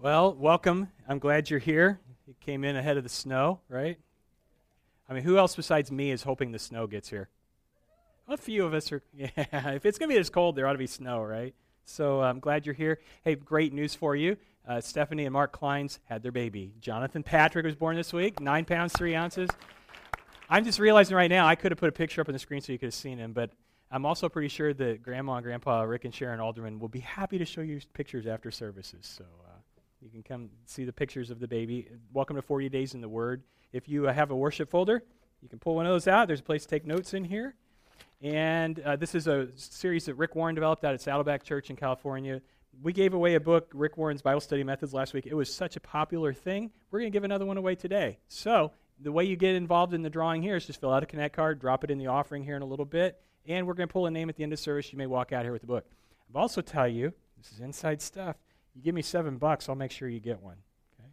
Well, welcome. I'm glad you're here. You came in ahead of the snow, right? I mean, who else besides me is hoping the snow gets here? A few of us are. Yeah, if it's going to be this cold, there ought to be snow, right? So I'm glad you're here. Hey, great news for you. Uh, Stephanie and Mark Kleins had their baby. Jonathan Patrick was born this week, nine pounds, three ounces. I'm just realizing right now, I could have put a picture up on the screen so you could have seen him, but I'm also pretty sure that Grandma and Grandpa, Rick and Sharon Alderman, will be happy to show you pictures after services. So uh, you can come see the pictures of the baby. Welcome to 40 Days in the Word. If you uh, have a worship folder, you can pull one of those out. There's a place to take notes in here. And uh, this is a series that Rick Warren developed out at Saddleback Church in California. We gave away a book, Rick Warren's Bible Study Methods, last week. It was such a popular thing. We're going to give another one away today. So, the way you get involved in the drawing here is just fill out a Connect card, drop it in the offering here in a little bit, and we're going to pull a name at the end of service. You may walk out here with the book. I'll also tell you, this is inside stuff. You give me seven bucks, I'll make sure you get one. Okay?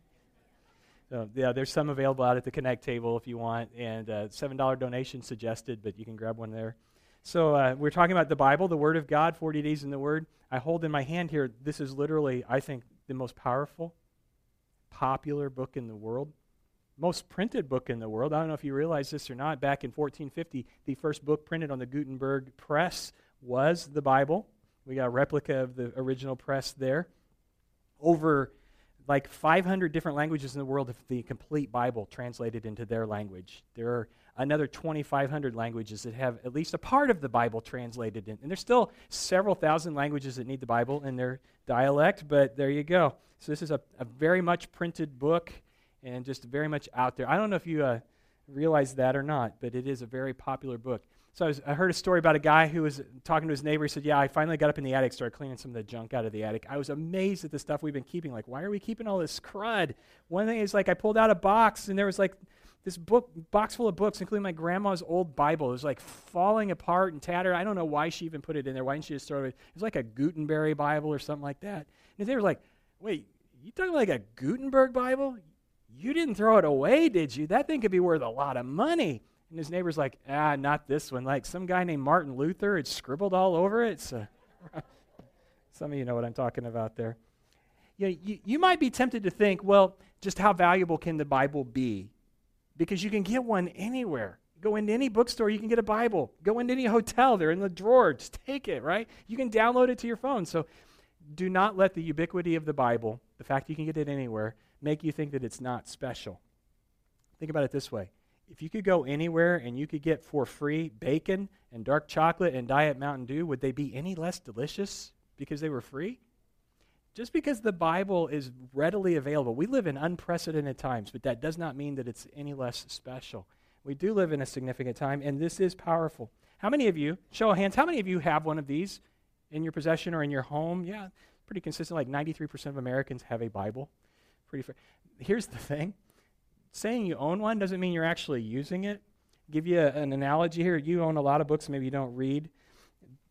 So, yeah, there's some available out at the Connect table if you want, and uh, $7 donation suggested, but you can grab one there. So uh, we're talking about the Bible, the Word of God, 40 days in the Word. I hold in my hand here, this is literally, I think, the most powerful, popular book in the world, most printed book in the world. I don't know if you realize this or not. Back in 1450, the first book printed on the Gutenberg press was the Bible. We got a replica of the original press there. Over like 500 different languages in the world of the complete Bible translated into their language. There are another 2,500 languages that have at least a part of the Bible translated in. And there's still several thousand languages that need the Bible in their dialect, but there you go. So this is a, a very much printed book and just very much out there. I don't know if you uh, realize that or not, but it is a very popular book. So I, was, I, heard a story about a guy who was talking to his neighbor. He said, Yeah, I finally got up in the attic, started cleaning some of the junk out of the attic. I was amazed at the stuff we've been keeping. Like, why are we keeping all this crud? One thing is, like, I pulled out a box, and there was, like, this book box full of books, including my grandma's old Bible. It was like falling apart and tattered. I don't know why she even put it in there. Why didn't she just throw it? It was like a Gutenberg Bible or something like that. And they were like, "Wait, you talking about like a Gutenberg Bible? You didn't throw it away, did you? That thing could be worth a lot of money." And his neighbor's like, "Ah, not this one. Like some guy named Martin Luther had scribbled all over it." So some of you know what I'm talking about there. You, know, you, you might be tempted to think, well, just how valuable can the Bible be? because you can get one anywhere. Go into any bookstore, you can get a Bible. Go into any hotel, they're in the drawer. Just take it, right? You can download it to your phone. So do not let the ubiquity of the Bible, the fact you can get it anywhere, make you think that it's not special. Think about it this way if you could go anywhere and you could get for free bacon and dark chocolate and diet Mountain Dew, would they be any less delicious because they were free? Just because the Bible is readily available, we live in unprecedented times, but that does not mean that it's any less special. We do live in a significant time, and this is powerful. How many of you, show of hands, how many of you have one of these in your possession or in your home? Yeah, pretty consistent. Like 93% of Americans have a Bible. Pretty fair. Here's the thing saying you own one doesn't mean you're actually using it. Give you a, an analogy here. You own a lot of books, maybe you don't read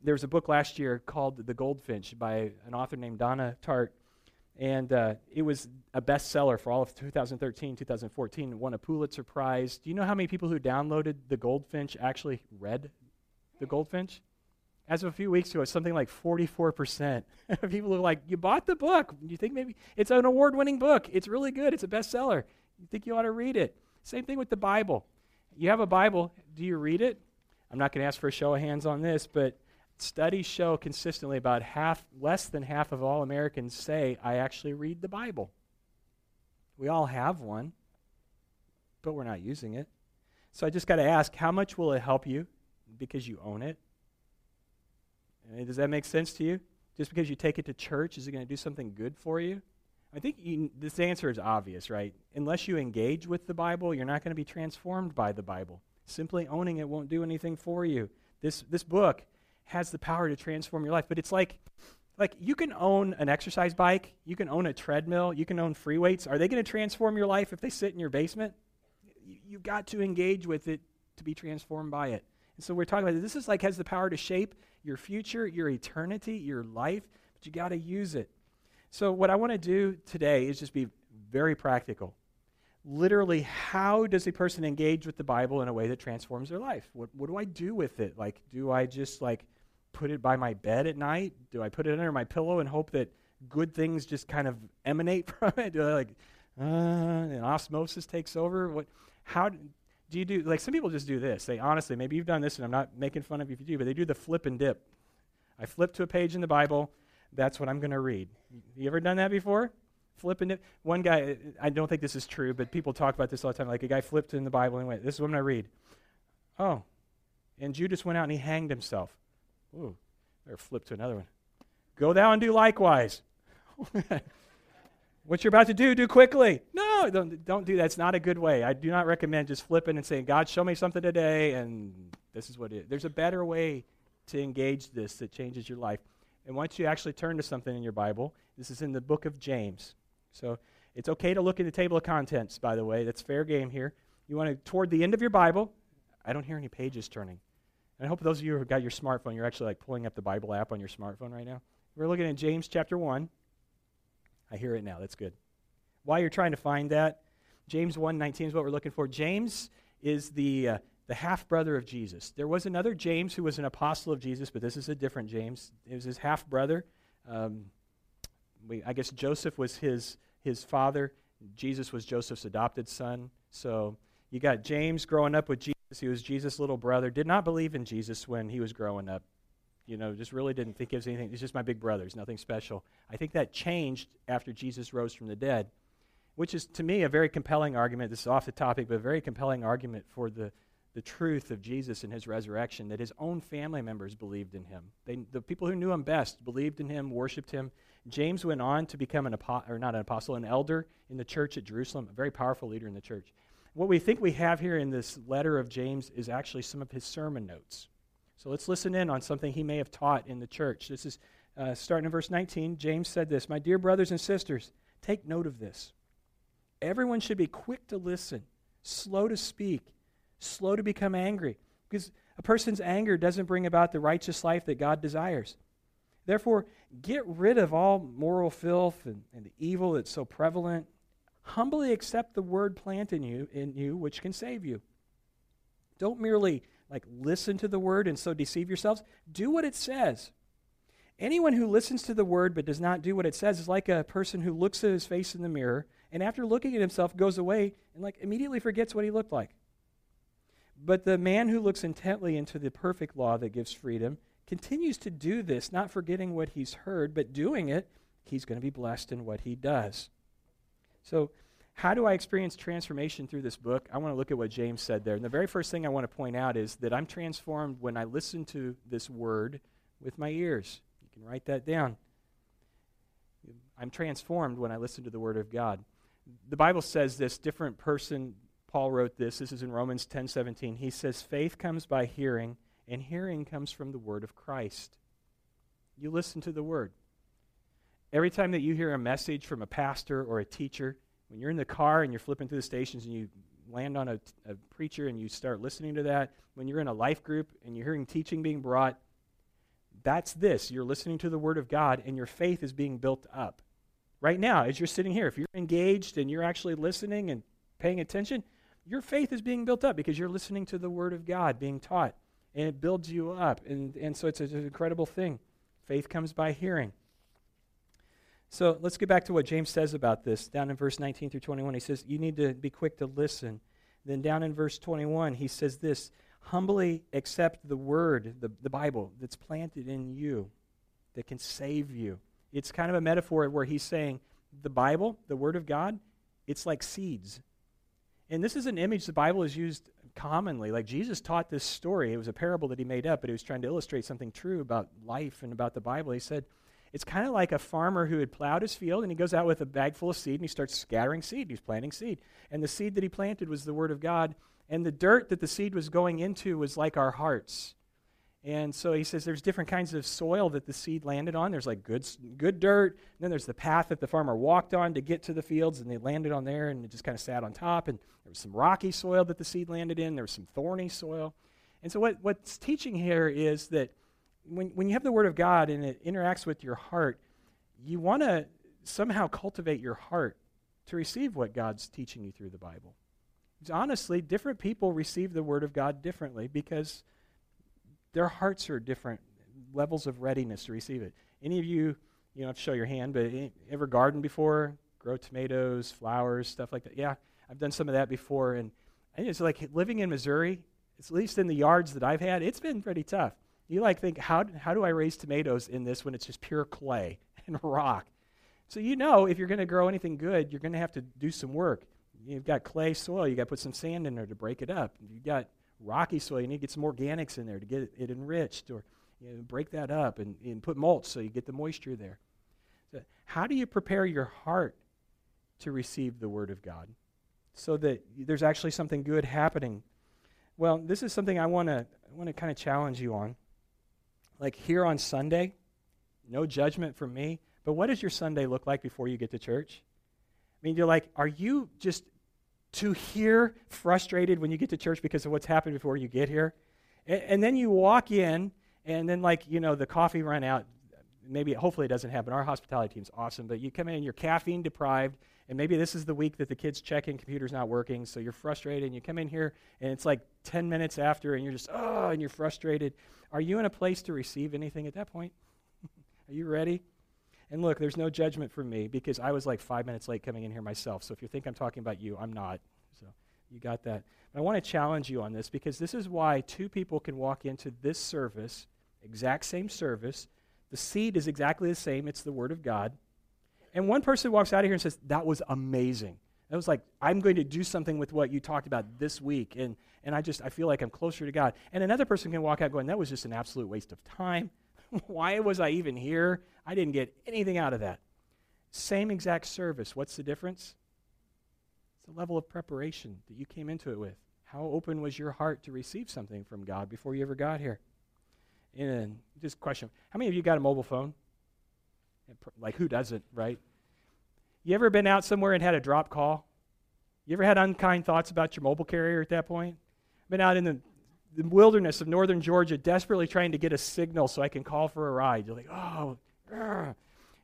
there was a book last year called The Goldfinch by an author named Donna Tartt. And uh, it was a bestseller for all of 2013, 2014. Won a Pulitzer Prize. Do you know how many people who downloaded The Goldfinch actually read The Goldfinch? As of a few weeks ago, something like 44% of people are like, You bought the book. You think maybe it's an award winning book. It's really good. It's a bestseller. You think you ought to read it. Same thing with the Bible. You have a Bible. Do you read it? I'm not going to ask for a show of hands on this, but Studies show consistently about half, less than half of all Americans say, I actually read the Bible. We all have one, but we're not using it. So I just got to ask, how much will it help you because you own it? does that make sense to you? Just because you take it to church, is it going to do something good for you? I think you, this answer is obvious, right? Unless you engage with the Bible, you're not going to be transformed by the Bible. Simply owning it won't do anything for you. This, this book has the power to transform your life. But it's like, like you can own an exercise bike, you can own a treadmill, you can own free weights. Are they going to transform your life if they sit in your basement? You, you've got to engage with it to be transformed by it. And so we're talking about this. this is like has the power to shape your future, your eternity, your life, but you got to use it. So what I want to do today is just be very practical literally how does a person engage with the bible in a way that transforms their life what, what do i do with it like do i just like put it by my bed at night? Do I put it under my pillow and hope that good things just kind of emanate from it? Do I like, uh, and osmosis takes over? What? How do you do? Like some people just do this. They honestly, maybe you've done this, and I'm not making fun of you if you do, but they do the flip and dip. I flip to a page in the Bible. That's what I'm going to read. You ever done that before? Flipping it. One guy, I don't think this is true, but people talk about this all the time. Like a guy flipped in the Bible and went, "This is what I'm going to read." Oh, and Judas went out and he hanged himself. Ooh, better flip to another one. Go thou and do likewise. what you're about to do, do quickly. No, don't, don't do that. It's not a good way. I do not recommend just flipping and saying, God, show me something today, and this is what it is. There's a better way to engage this that changes your life. And once you actually turn to something in your Bible, this is in the book of James. So it's okay to look in the table of contents, by the way. That's fair game here. You want to, toward the end of your Bible, I don't hear any pages turning. And I hope those of you who have got your smartphone, you're actually like pulling up the Bible app on your smartphone right now. We're looking at James chapter 1. I hear it now. That's good. While you're trying to find that, James 1:19 is what we're looking for. James is the uh, the half brother of Jesus. There was another James who was an apostle of Jesus, but this is a different James. It was his half brother. Um, I guess Joseph was his his father. Jesus was Joseph's adopted son. So you got James growing up with Jesus. He was Jesus' little brother. Did not believe in Jesus when he was growing up. You know, just really didn't think he was anything. He's just my big brother. He's nothing special. I think that changed after Jesus rose from the dead, which is to me a very compelling argument. This is off the topic, but a very compelling argument for the the truth of Jesus and his resurrection, that his own family members believed in him. They, the people who knew him best believed in him, worshiped him. James went on to become an apostle, or not an apostle, an elder in the church at Jerusalem, a very powerful leader in the church. What we think we have here in this letter of James is actually some of his sermon notes. So let's listen in on something he may have taught in the church. This is uh, starting in verse 19. James said this My dear brothers and sisters, take note of this. Everyone should be quick to listen, slow to speak, slow to become angry, because a person's anger doesn't bring about the righteous life that God desires. Therefore, get rid of all moral filth and, and the evil that's so prevalent. Humbly accept the word planted in you, in you, which can save you. Don't merely like listen to the word and so deceive yourselves. Do what it says. Anyone who listens to the word but does not do what it says is like a person who looks at his face in the mirror and after looking at himself goes away and like immediately forgets what he looked like. But the man who looks intently into the perfect law that gives freedom continues to do this, not forgetting what he's heard, but doing it, he's going to be blessed in what he does. So, how do I experience transformation through this book? I want to look at what James said there. And the very first thing I want to point out is that I'm transformed when I listen to this word with my ears. You can write that down. I'm transformed when I listen to the word of God. The Bible says this different person Paul wrote this. This is in Romans 10:17. He says faith comes by hearing and hearing comes from the word of Christ. You listen to the word. Every time that you hear a message from a pastor or a teacher, when you're in the car and you're flipping through the stations and you land on a, a preacher and you start listening to that, when you're in a life group and you're hearing teaching being brought, that's this. You're listening to the word of God and your faith is being built up. Right now, as you're sitting here, if you're engaged and you're actually listening and paying attention, your faith is being built up because you're listening to the Word of God being taught, and it builds you up. And, and so it's, a, it's an incredible thing. Faith comes by hearing. So let's get back to what James says about this. Down in verse 19 through 21, he says, You need to be quick to listen. Then down in verse 21, he says this Humbly accept the word, the, the Bible, that's planted in you, that can save you. It's kind of a metaphor where he's saying, The Bible, the Word of God, it's like seeds. And this is an image the Bible is used commonly. Like Jesus taught this story. It was a parable that he made up, but he was trying to illustrate something true about life and about the Bible. He said, it's kind of like a farmer who had plowed his field and he goes out with a bag full of seed and he starts scattering seed. He's planting seed. And the seed that he planted was the Word of God. And the dirt that the seed was going into was like our hearts. And so he says there's different kinds of soil that the seed landed on. There's like good, good dirt. Then there's the path that the farmer walked on to get to the fields, and they landed on there, and it just kind of sat on top. And there was some rocky soil that the seed landed in. There was some thorny soil. And so what, what's teaching here is that when, when you have the Word of God and it interacts with your heart, you want to somehow cultivate your heart to receive what God's teaching you through the Bible. Honestly, different people receive the Word of God differently because – their hearts are different levels of readiness to receive it. Any of you you don't have to show your hand, but ever garden before? Grow tomatoes, flowers, stuff like that. Yeah, I've done some of that before, and it's like living in Missouri. At least in the yards that I've had, it's been pretty tough. You like think how how do I raise tomatoes in this when it's just pure clay and rock? So you know if you're going to grow anything good, you're going to have to do some work. You've got clay soil, you've got to put some sand in there to break it up. You've got rocky soil, you need to get some organics in there to get it enriched, or you know, break that up and, and put mulch so you get the moisture there. So how do you prepare your heart to receive the Word of God so that there's actually something good happening? Well, this is something I want to I want to kind of challenge you on. Like here on Sunday, no judgment from me, but what does your Sunday look like before you get to church? I mean, you're like, are you just to hear frustrated when you get to church because of what's happened before you get here? And, and then you walk in, and then, like, you know, the coffee ran out. Maybe, hopefully, it doesn't happen. Our hospitality team's awesome, but you come in, you're caffeine deprived, and maybe this is the week that the kids check in, computer's not working, so you're frustrated, and you come in here, and it's like 10 minutes after, and you're just, oh, and you're frustrated. Are you in a place to receive anything at that point? Are you ready? And look, there's no judgment from me because I was like five minutes late coming in here myself. So if you think I'm talking about you, I'm not. So you got that. But I want to challenge you on this because this is why two people can walk into this service, exact same service. The seed is exactly the same, it's the Word of God. And one person walks out of here and says, That was amazing. That was like, I'm going to do something with what you talked about this week. And, and I just, I feel like I'm closer to God. And another person can walk out going, That was just an absolute waste of time. Why was I even here? I didn't get anything out of that. Same exact service. What's the difference? It's the level of preparation that you came into it with. How open was your heart to receive something from God before you ever got here? And just question how many of you got a mobile phone? Like, who doesn't, right? You ever been out somewhere and had a drop call? You ever had unkind thoughts about your mobile carrier at that point? Been out in the the wilderness of northern Georgia, desperately trying to get a signal so I can call for a ride. You're like, oh, ugh.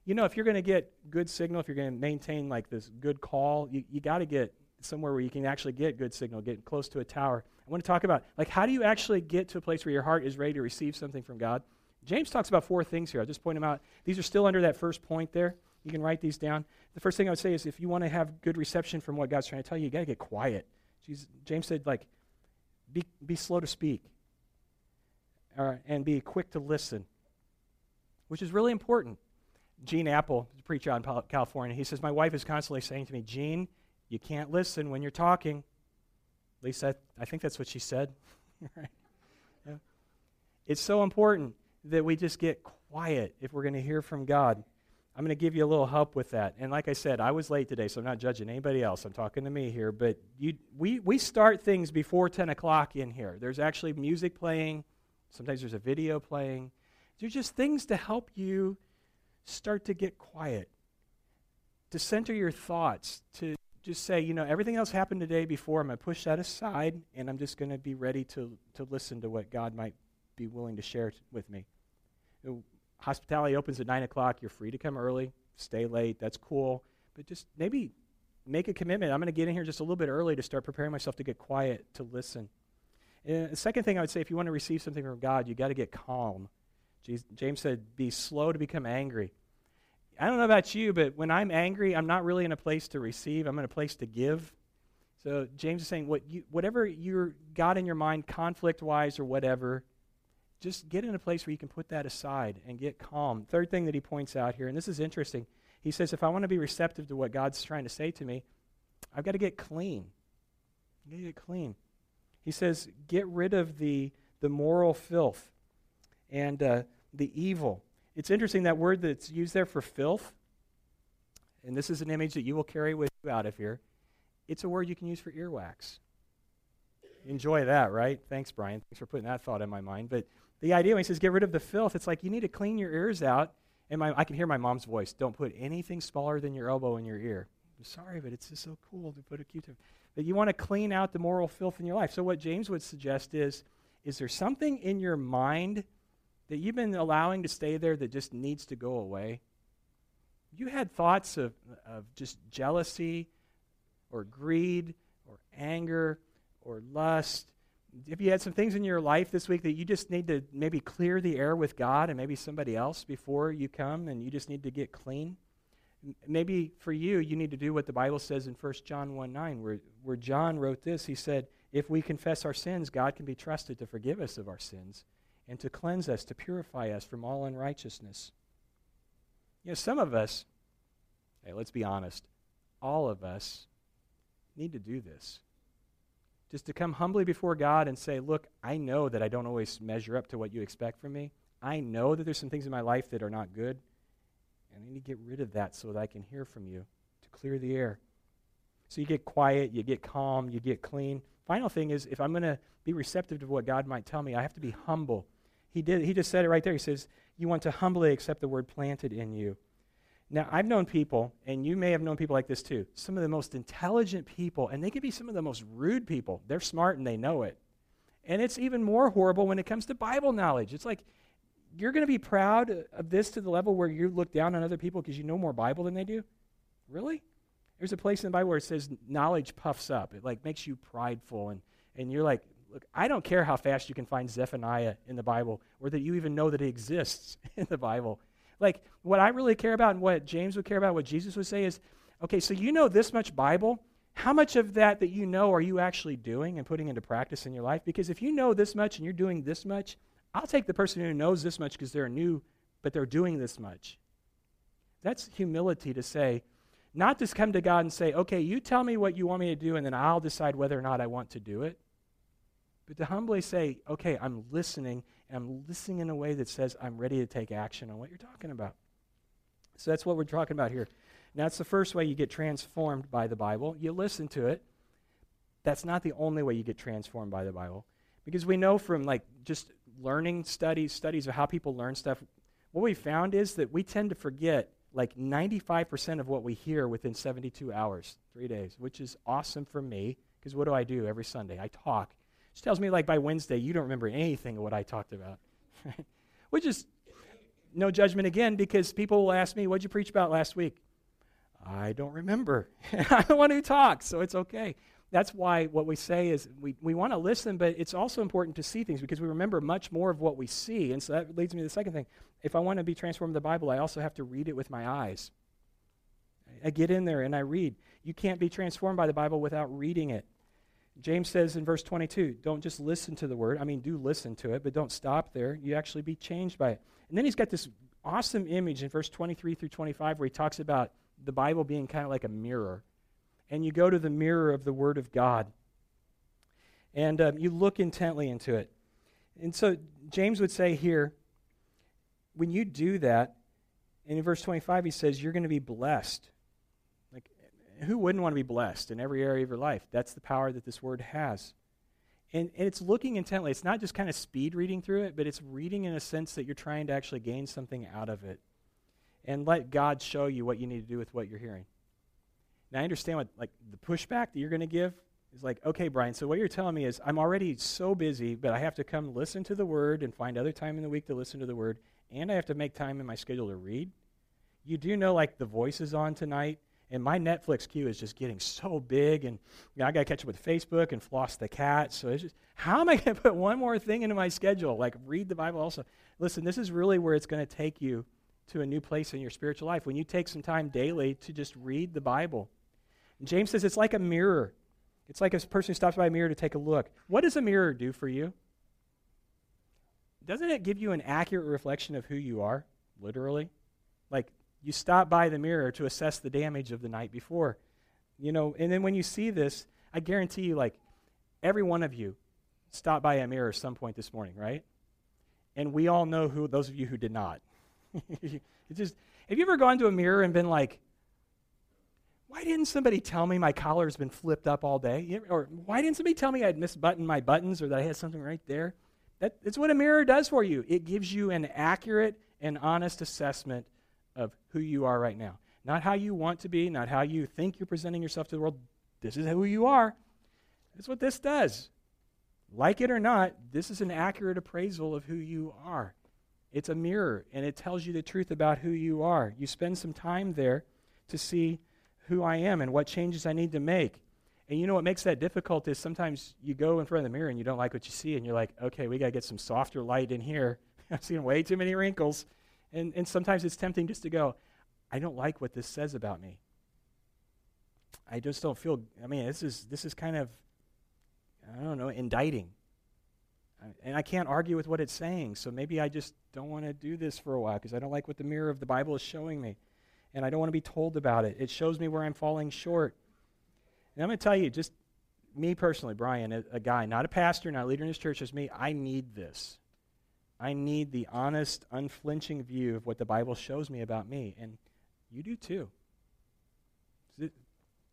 you know, if you're going to get good signal, if you're going to maintain like this good call, you, you got to get somewhere where you can actually get good signal, get close to a tower. I want to talk about like how do you actually get to a place where your heart is ready to receive something from God? James talks about four things here. I'll just point them out. These are still under that first point there. You can write these down. The first thing I would say is if you want to have good reception from what God's trying to tell you, you got to get quiet. Jesus, James said, like, be, be slow to speak uh, and be quick to listen, which is really important. Gene Appel, the preacher out in California, he says, My wife is constantly saying to me, Gene, you can't listen when you're talking. At least I, I think that's what she said. right? Yeah. It's so important that we just get quiet if we're going to hear from God. I'm going to give you a little help with that. And like I said, I was late today, so I'm not judging anybody else. I'm talking to me here. But you, we, we start things before 10 o'clock in here. There's actually music playing, sometimes there's a video playing. There's just things to help you start to get quiet, to center your thoughts, to just say, you know, everything else happened today before. I'm going to push that aside, and I'm just going to be ready to, to listen to what God might be willing to share t- with me hospitality opens at 9 o'clock. You're free to come early, stay late. That's cool. But just maybe make a commitment. I'm going to get in here just a little bit early to start preparing myself to get quiet, to listen. And the second thing I would say, if you want to receive something from God, you got to get calm. James said, be slow to become angry. I don't know about you, but when I'm angry, I'm not really in a place to receive. I'm in a place to give. So James is saying, what you, whatever you got in your mind, conflict wise or whatever, just get in a place where you can put that aside and get calm. Third thing that he points out here, and this is interesting, he says, if I want to be receptive to what God's trying to say to me, I've got to get clean. I've got to get clean. He says, get rid of the, the moral filth and uh, the evil. It's interesting that word that's used there for filth, and this is an image that you will carry with you out of here. It's a word you can use for earwax. Enjoy that, right? Thanks, Brian. Thanks for putting that thought in my mind. But the idea when he says get rid of the filth, it's like you need to clean your ears out. And my, I can hear my mom's voice. Don't put anything smaller than your elbow in your ear. I'm sorry, but it's just so cool to put a Q-tip. But you want to clean out the moral filth in your life. So what James would suggest is, is there something in your mind that you've been allowing to stay there that just needs to go away? You had thoughts of, of just jealousy or greed or anger or lust If you had some things in your life this week that you just need to maybe clear the air with God and maybe somebody else before you come and you just need to get clean, maybe for you, you need to do what the Bible says in 1 John 1 9, where, where John wrote this. He said, If we confess our sins, God can be trusted to forgive us of our sins and to cleanse us, to purify us from all unrighteousness. You know, some of us, hey, let's be honest, all of us need to do this. Just to come humbly before God and say, Look, I know that I don't always measure up to what you expect from me. I know that there's some things in my life that are not good. And I need to get rid of that so that I can hear from you to clear the air. So you get quiet, you get calm, you get clean. Final thing is, if I'm going to be receptive to what God might tell me, I have to be humble. He did. He just said it right there. He says, "You want to humbly accept the word planted in you." Now, I've known people, and you may have known people like this too. Some of the most intelligent people, and they can be some of the most rude people. They're smart and they know it. And it's even more horrible when it comes to Bible knowledge. It's like you're going to be proud of this to the level where you look down on other people because you know more Bible than they do? Really? There's a place in the Bible where it says knowledge puffs up. It like makes you prideful and and you're like, look, I don't care how fast you can find Zephaniah in the Bible or that you even know that it exists in the Bible. Like what I really care about and what James would care about, what Jesus would say is, okay, so you know this much Bible, how much of that that you know are you actually doing and putting into practice in your life? Because if you know this much and you're doing this much, I'll take the person who knows this much because they're new, but they're doing this much. That's humility to say, not just come to God and say, okay, you tell me what you want me to do, and then I'll decide whether or not I want to do it. But to humbly say, okay, I'm listening, and I'm listening in a way that says I'm ready to take action on what you're talking about. So that's what we're talking about here. Now, that's the first way you get transformed by the Bible. You listen to it. That's not the only way you get transformed by the Bible. Because we know from like just learning studies, studies of how people learn stuff, what we found is that we tend to forget like 95% of what we hear within 72 hours, three days, which is awesome for me because what do I do every Sunday? I talk. Which tells me like by Wednesday, you don't remember anything of what I talked about. which is no judgment again because people will ask me, What'd you preach about last week? I don't remember. I'm the one who talks, so it's okay that's why what we say is we, we want to listen, but it's also important to see things because we remember much more of what we see. And so that leads me to the second thing. If I want to be transformed in the Bible, I also have to read it with my eyes. I get in there and I read. You can't be transformed by the Bible without reading it. James says in verse 22 don't just listen to the word. I mean, do listen to it, but don't stop there. You actually be changed by it. And then he's got this awesome image in verse 23 through 25 where he talks about the Bible being kind of like a mirror and you go to the mirror of the Word of God and um, you look intently into it. And so James would say here, when you do that, and in verse 25 he says, you're going to be blessed. Who wouldn't want to be blessed in every area of your life? That's the power that this word has. And, and it's looking intently. It's not just kind of speed reading through it, but it's reading in a sense that you're trying to actually gain something out of it. And let God show you what you need to do with what you're hearing. Now I understand what like the pushback that you're going to give is like, okay, Brian, so what you're telling me is I'm already so busy, but I have to come listen to the word and find other time in the week to listen to the word, and I have to make time in my schedule to read. You do know like the voice is on tonight, and my Netflix queue is just getting so big, and you know, I got to catch up with Facebook and floss the cat. So it's just, how am I going to put one more thing into my schedule? Like read the Bible also. Listen, this is really where it's going to take you to a new place in your spiritual life when you take some time daily to just read the Bible James says it's like a mirror. It's like a person who stops by a mirror to take a look. What does a mirror do for you? Doesn't it give you an accurate reflection of who you are, literally? Like you stop by the mirror to assess the damage of the night before. You know, and then when you see this, I guarantee you, like, every one of you stopped by a mirror at some point this morning, right? And we all know who those of you who did not. it just have you ever gone to a mirror and been like, why didn't somebody tell me my collar's been flipped up all day? Or why didn't somebody tell me I'd misbuttoned my buttons or that I had something right there? That, that's what a mirror does for you. It gives you an accurate and honest assessment of who you are right now. Not how you want to be, not how you think you're presenting yourself to the world. This is who you are. That's what this does. Like it or not, this is an accurate appraisal of who you are. It's a mirror, and it tells you the truth about who you are. You spend some time there to see who I am and what changes I need to make. And you know what makes that difficult is sometimes you go in front of the mirror and you don't like what you see, and you're like, okay, we got to get some softer light in here. I've seen way too many wrinkles. And, and sometimes it's tempting just to go, I don't like what this says about me. I just don't feel, I mean, this is, this is kind of, I don't know, indicting. And I can't argue with what it's saying, so maybe I just don't want to do this for a while because I don't like what the mirror of the Bible is showing me. And I don't want to be told about it. It shows me where I'm falling short. And I'm going to tell you, just me personally, Brian, a, a, guy, not a pastor, not a leader in this church, just me, I need this. I need the honest, unflinching view of what the Bible shows me about me. And you do too.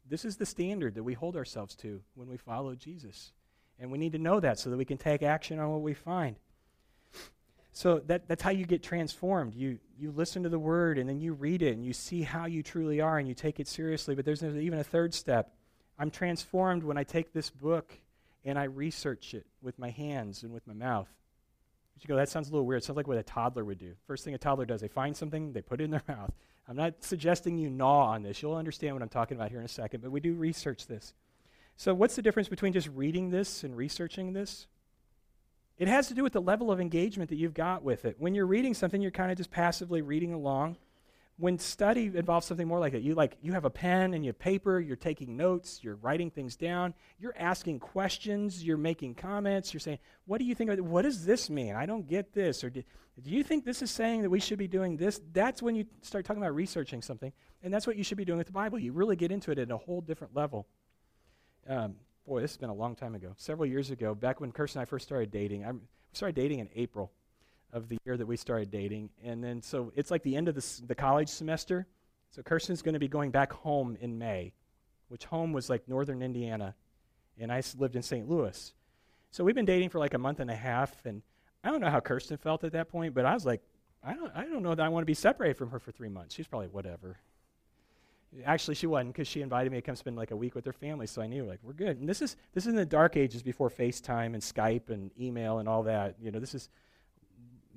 This is the standard that we hold ourselves to when we follow Jesus. And we need to know that so that we can take action on what we find. So that, that's how you get transformed. You, you listen to the word and then you read it and you see how you truly are and you take it seriously. But there's even a third step. I'm transformed when I take this book and I research it with my hands and with my mouth. You go, that sounds a little weird. It sounds like what a toddler would do. First thing a toddler does, they find something, they put it in their mouth. I'm not suggesting you gnaw on this. You'll understand what I'm talking about here in a second, but we do research this. So, what's the difference between just reading this and researching this? It has to do with the level of engagement that you've got with it. When you're reading something, you're kind of just passively reading along when study involves something more like that you like you have a pen and you have paper you're taking notes you're writing things down you're asking questions you're making comments you're saying what do you think what does this mean? I don't get this or do, do you think this is saying that we should be doing this? That's when you start talking about researching something and that's what you should be doing with the bible. You really get into it at a whole different level. Um, boy this has been a long time ago. Several years ago back when kirsten and i first started dating i started dating in april of the year that we started dating. And then, so it's like the end of the, the college semester. So Kirsten's going to be going back home in May, which home was like northern Indiana. And I lived in St. Louis. So we've been dating for like a month and a half. And I don't know how Kirsten felt at that point, but I was like, I don't, I don't know that I want to be separated from her for three months. She's probably whatever. Actually, she wasn't because she invited me to come spend like a week with her family, so I knew like we're good. And this is this is in the dark ages before FaceTime and Skype and email and all that. You know, this is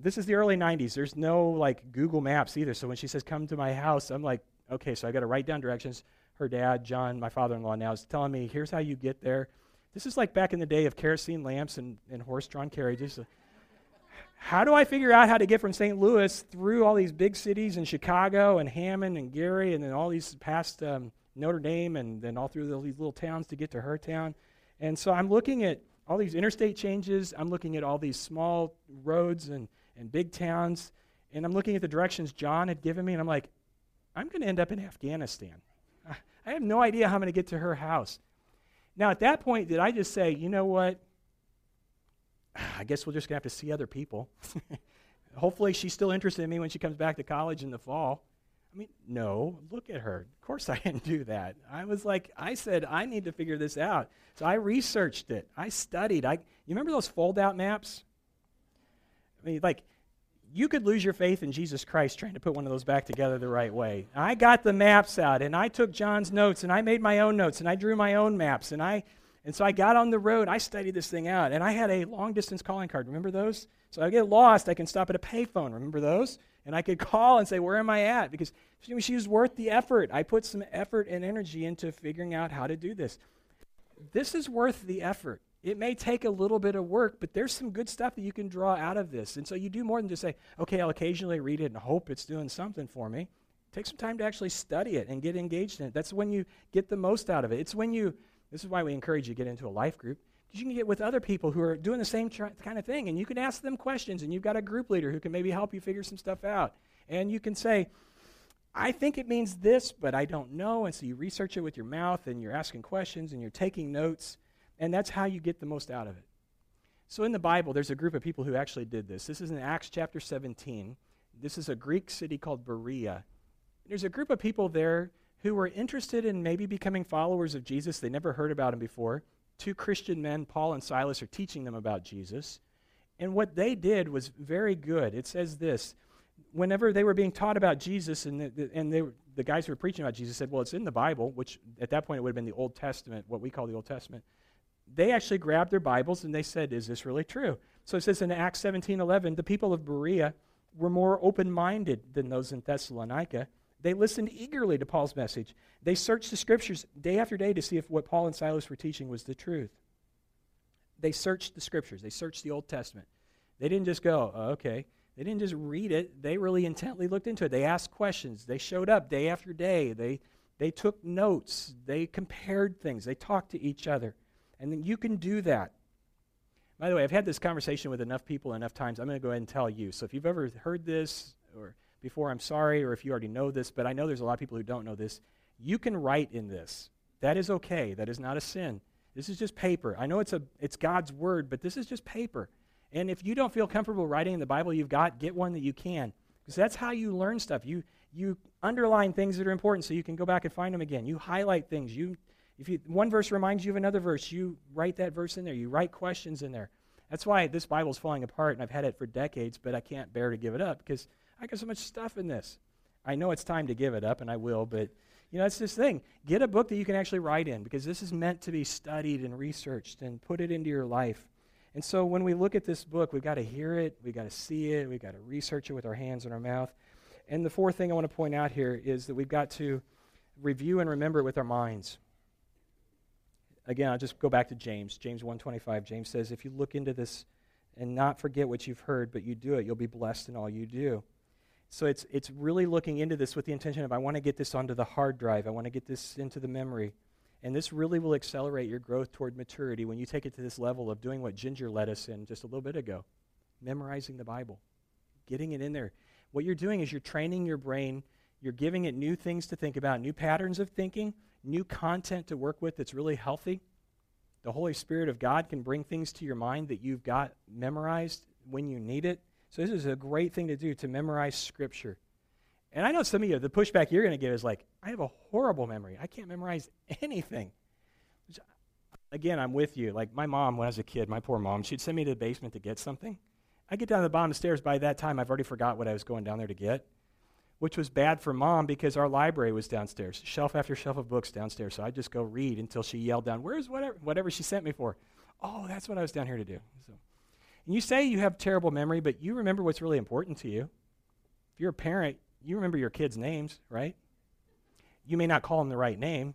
this is the early 90s. There's no like Google Maps either. So when she says, come to my house, I'm like, okay, so I got to write down directions. Her dad, John, my father in law now, is telling me, here's how you get there. This is like back in the day of kerosene lamps and, and horse drawn carriages. how do I figure out how to get from St. Louis through all these big cities and Chicago and Hammond and Gary and then all these past um, Notre Dame and then all through all these little towns to get to her town? And so I'm looking at all these interstate changes. I'm looking at all these small roads and and big towns. And I'm looking at the directions John had given me, and I'm like, I'm going to end up in Afghanistan. I have no idea how I'm going to get to her house. Now, at that point, did I just say, you know what? I guess we're just going to have to see other people. Hopefully, she's still interested in me when she comes back to college in the fall. I mean, no, look at her. Of course, I didn't do that. I was like, I said, I need to figure this out. So I researched it. I studied. I, you remember those fold out maps? I mean, like, you could lose your faith in Jesus Christ trying to put one of those back together the right way. I got the maps out and I took John's notes and I made my own notes and I drew my own maps and I and so I got on the road. I studied this thing out and I had a long distance calling card. Remember those? So I get lost, I can stop at a payphone. Remember those? And I could call and say, "Where am I at?" Because she was worth the effort. I put some effort and energy into figuring out how to do this. This is worth the effort. It may take a little bit of work, but there's some good stuff that you can draw out of this. And so you do more than just say, okay, I'll occasionally read it and hope it's doing something for me. Take some time to actually study it and get engaged in it. That's when you get the most out of it. It's when you, this is why we encourage you to get into a life group, because you can get with other people who are doing the same tr- kind of thing, and you can ask them questions, and you've got a group leader who can maybe help you figure some stuff out. And you can say, I think it means this, but I don't know. And so you research it with your mouth, and you're asking questions, and you're taking notes. And that's how you get the most out of it. So in the Bible, there's a group of people who actually did this. This is in Acts chapter 17. This is a Greek city called Berea. There's a group of people there who were interested in maybe becoming followers of Jesus. They never heard about him before. Two Christian men, Paul and Silas, are teaching them about Jesus. And what they did was very good. It says this whenever they were being taught about Jesus, and, the, and they, the guys who were preaching about Jesus said, Well, it's in the Bible, which at that point it would have been the Old Testament, what we call the Old Testament they actually grabbed their Bibles and they said, Is this really true? So it says in Acts 17 11, the people of Berea were more open minded than those in Thessalonica. They listened eagerly to Paul's message. They searched the scriptures day after day to see if what Paul and Silas were teaching was the truth. They searched the scriptures, they searched the Old Testament. They didn't just go, oh, okay. They didn't just read it, they really intently looked into it. They asked questions. They showed up day after day. They, they took notes. They compared things. They talked to each other. And then you can do that. By the way, I've had this conversation with enough people enough times. I'm going to go ahead and tell you. So if you've ever heard this or before, I'm sorry, or if you already know this, but I know there's a lot of people who don't know this. You can write in this. That is okay. That is not a sin. This is just paper. I know it's, a, it's God's word, but this is just paper. And if you don't feel comfortable writing in the Bible you've got, get one that you can. Because that's how you learn stuff. You, you underline things that are important so you can go back and find them again. You highlight things. You, if you, one verse reminds you of another verse, you write that verse in there. You write questions in there. That's why this Bible's falling apart, and I've had it for decades, but I can't bear to give it up because I got so much stuff in this. I know it's time to give it up, and I will, but you know, it's this thing. Get a book that you can actually write in because this is meant to be studied and researched and put it into your life. And so when we look at this book, we've got to hear it, we've got to see it, we've got to research it with our hands and our mouth. And the fourth thing I want to point out here is that we've got to review and remember it with our minds. Again, I'll just go back to James. James 1:25. James says, "If you look into this and not forget what you've heard, but you do it, you'll be blessed in all you do." So it's it's really looking into this with the intention of I want to get this onto the hard drive. I want to get this into the memory. And this really will accelerate your growth toward maturity when you take it to this level of doing what Ginger led us in just a little bit ago memorizing the Bible, getting it in there. What you're doing is you're training your brain, you're giving it new things to think about, new patterns of thinking, new content to work with that's really healthy. The Holy Spirit of God can bring things to your mind that you've got memorized when you need it. So, this is a great thing to do to memorize Scripture. And I know some of you, the pushback you're going to give is like, I have a horrible memory. I can't memorize anything. Which, again, I'm with you. Like my mom, when I was a kid, my poor mom, she'd send me to the basement to get something. I get down to the bottom of the stairs. By that time, I've already forgot what I was going down there to get, which was bad for mom because our library was downstairs, shelf after shelf of books downstairs. So I'd just go read until she yelled down, "Where's whatever whatever she sent me for?" Oh, that's what I was down here to do. So, and you say you have terrible memory, but you remember what's really important to you. If you're a parent, you remember your kids' names, right? You may not call them the right name.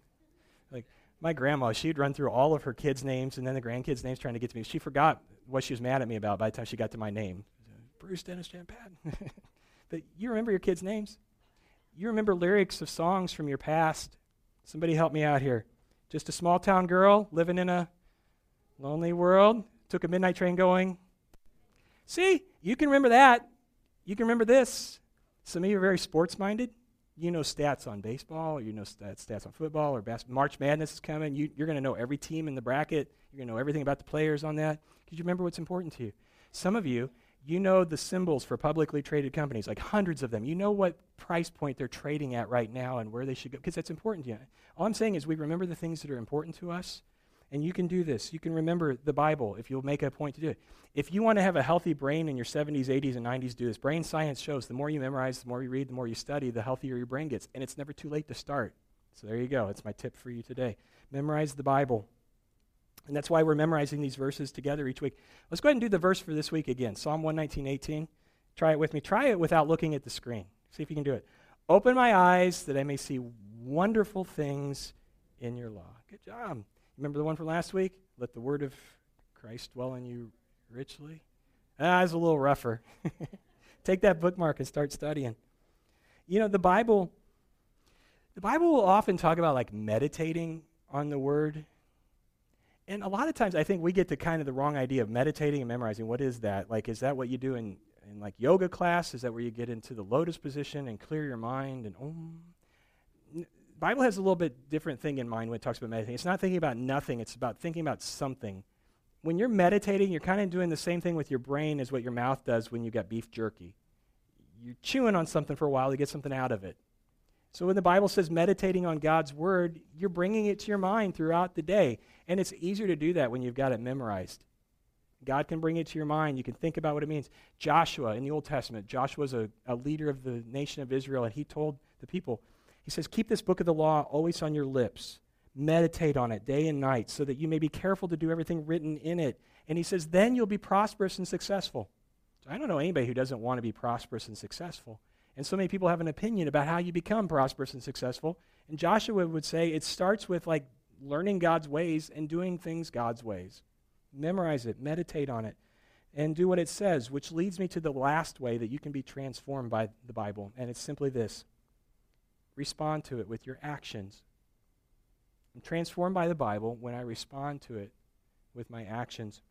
Like my grandma, she'd run through all of her kids' names and then the grandkids' names trying to get to me. She forgot what she was mad at me about by the time she got to my name. Bruce Dennis Jan Patton. you remember your kids' names. You remember lyrics of songs from your past. Somebody help me out here. Just a small town girl living in a lonely world. Took a midnight train going. See, you can remember that. You can remember this. Some of you are very sports minded. You know stats on baseball, or you know stats, on football, or bas- March Madness is coming. You, you're going to know every team in the bracket. You're going to know everything about the players on that because you remember what's important to you. Some of you, you know the symbols for publicly traded companies, like hundreds of them. You know what price point they're trading at right now and where they should go because that's important to you. All I'm saying is we remember the things that are important to us and you can do this. You can remember the Bible if you'll make a point to do it. If you want to have a healthy brain in your 70s, 80s, and 90s, do this. Brain science shows the more you memorize, the more you read, the more you study, the healthier your brain gets. And it's never too late to start. So there you go. That's my tip for you today. Memorize the Bible. And that's why we're memorizing these verses together each week. Let's go ahead and do the verse for this week again Psalm 119, 18. Try it with me. Try it without looking at the screen. See if you can do it. Open my eyes that I may see wonderful things in your law. Good job. Remember the one from last week? Let the word of Christ dwell in you richly. Ah, it's a little rougher. Take that bookmark and start studying. You know, the Bible the Bible will often talk about like meditating on the word. And a lot of times I think we get to kind of the wrong idea of meditating and memorizing. What is that? Like is that what you do in in like yoga class? Is that where you get into the lotus position and clear your mind and om? Bible has a little bit different thing in mind when it talks about meditating. It's not thinking about nothing, it's about thinking about something. When you're meditating, you're kind of doing the same thing with your brain as what your mouth does when you got beef jerky. You're chewing on something for a while to get something out of it. So when the Bible says meditating on God's word, you're bringing it to your mind throughout the day. And it's easier to do that when you've got it memorized. God can bring it to your mind. You can think about what it means. Joshua in the Old Testament, Joshua was a, a leader of the nation of Israel, and he told the people, he says, Keep this book of the law always on your lips. Meditate on it day and night so that you may be careful to do everything written in it. And he says, Then you'll be prosperous and successful. So I don't know anybody who doesn't want to be prosperous and successful. And so many people have an opinion about how you become prosperous and successful. And Joshua would say it starts with like learning God's ways and doing things God's ways. Memorize it, meditate on it, and do what it says, which leads me to the last way that you can be transformed by the Bible. And it's simply this respond to it with your actions. I'm transformed by the Bible when I respond to it with my actions.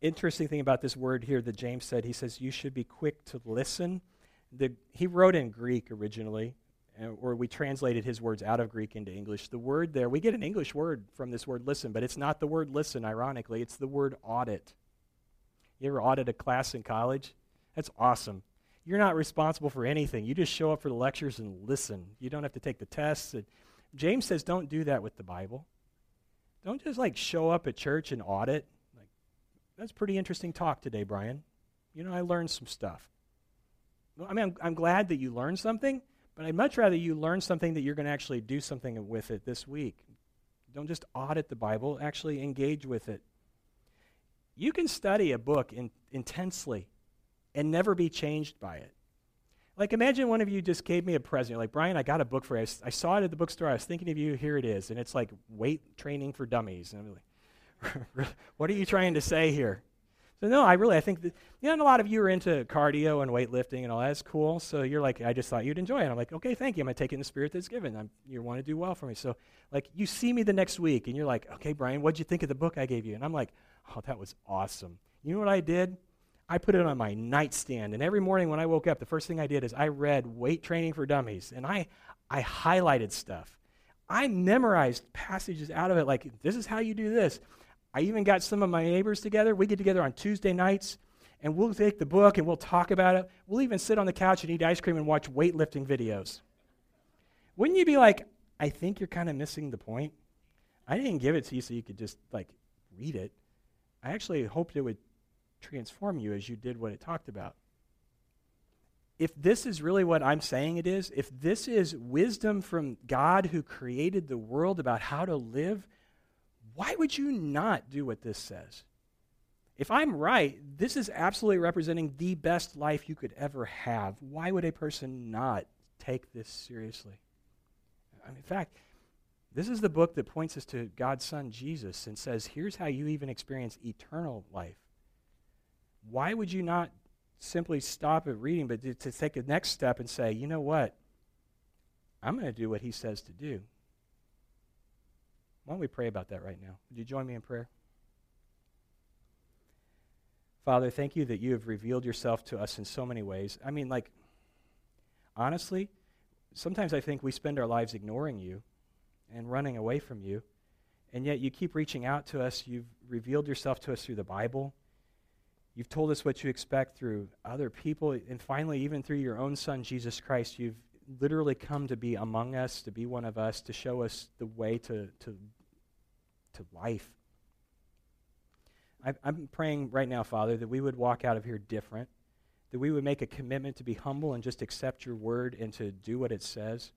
Interesting thing about this word here that James said, he says, You should be quick to listen. The, he wrote in Greek originally, uh, or we translated his words out of Greek into English. The word there, we get an English word from this word listen, but it's not the word listen, ironically. It's the word audit. You ever audit a class in college? That's awesome. You're not responsible for anything. You just show up for the lectures and listen. You don't have to take the tests. And James says don't do that with the Bible. Don't just like show up at church and audit. That's pretty interesting talk today, Brian. You know, I learned some stuff. I mean, I'm, I'm glad that you learned something, but I'd much rather you learn something that you're going to actually do something with it this week. Don't just audit the Bible, actually engage with it. You can study a book in, intensely and never be changed by it. Like, imagine one of you just gave me a present. You're like, Brian, I got a book for you. I, I, saw it at the bookstore. I was thinking of you. Here it is. And it's like weight training for dummies. And I'm like, what are you trying to say here? So no, I really I think that you know a lot of you are into cardio and weightlifting and all that's cool. So you're like, I just thought you'd enjoy it. I'm like, okay, thank you. I'm gonna take it in the spirit that's given. I'm, you want to do well for me. So like you see me the next week and you're like, okay, Brian, what'd you think of the book I gave you? And I'm like, oh, that was awesome. You know what I did? I put it on my nightstand, and every morning when I woke up, the first thing I did is I read Weight Training for Dummies, and I I highlighted stuff. I memorized passages out of it, like this is how you do this. I even got some of my neighbors together. We get together on Tuesday nights and we'll take the book and we'll talk about it. We'll even sit on the couch and eat ice cream and watch weightlifting videos. Wouldn't you be like, I think you're kind of missing the point? I didn't give it to you so you could just like read it. I actually hoped it would transform you as you did what it talked about. If this is really what I'm saying it is, if this is wisdom from God who created the world about how to live, why would you not do what this says? If I'm right, this is absolutely representing the best life you could ever have. Why would a person not take this seriously? I mean, in fact, this is the book that points us to God's Son, Jesus, and says, here's how you even experience eternal life. Why would you not simply stop at reading, but to, take a next step and say, you know what? I'm going to do what he says to do. Why don't we pray about that right now? Would you join me in prayer? Father, thank you that you have revealed yourself to us in so many ways. I mean, like, honestly, sometimes I think we spend our lives ignoring you and running away from you, and yet you keep reaching out to us. You've revealed yourself to us through the Bible. You've told us what you expect through other people, and finally, even through your own Son, Jesus Christ, you've literally come to be among us, to be one of us, to show us the way to, to to life. I, I'm praying right now, Father, that we would walk out of here different, that we would make a commitment to be humble and just accept your word and to do what it says.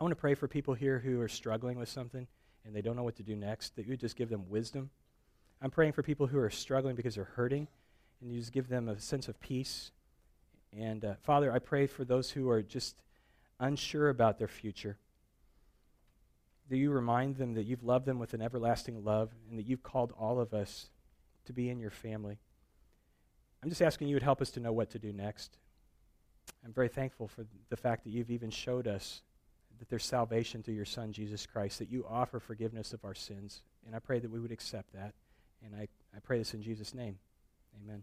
I want to pray for people here who are struggling with something and they don't know what to do next, that you just give them wisdom. I'm praying for people who are struggling because they're hurting, and you just give them a sense of peace. And uh, Father, I pray for those who are just unsure about their future that you remind them that you've loved them with an everlasting love and that you've called all of us to be in your family. I'm just asking you would help us to know what to do next. I'm very thankful for the fact that you've even showed us that there's salvation through your Son, Jesus Christ, that you offer forgiveness of our sins. And I pray that we would accept that. And I, I pray this in Jesus' name. Amen.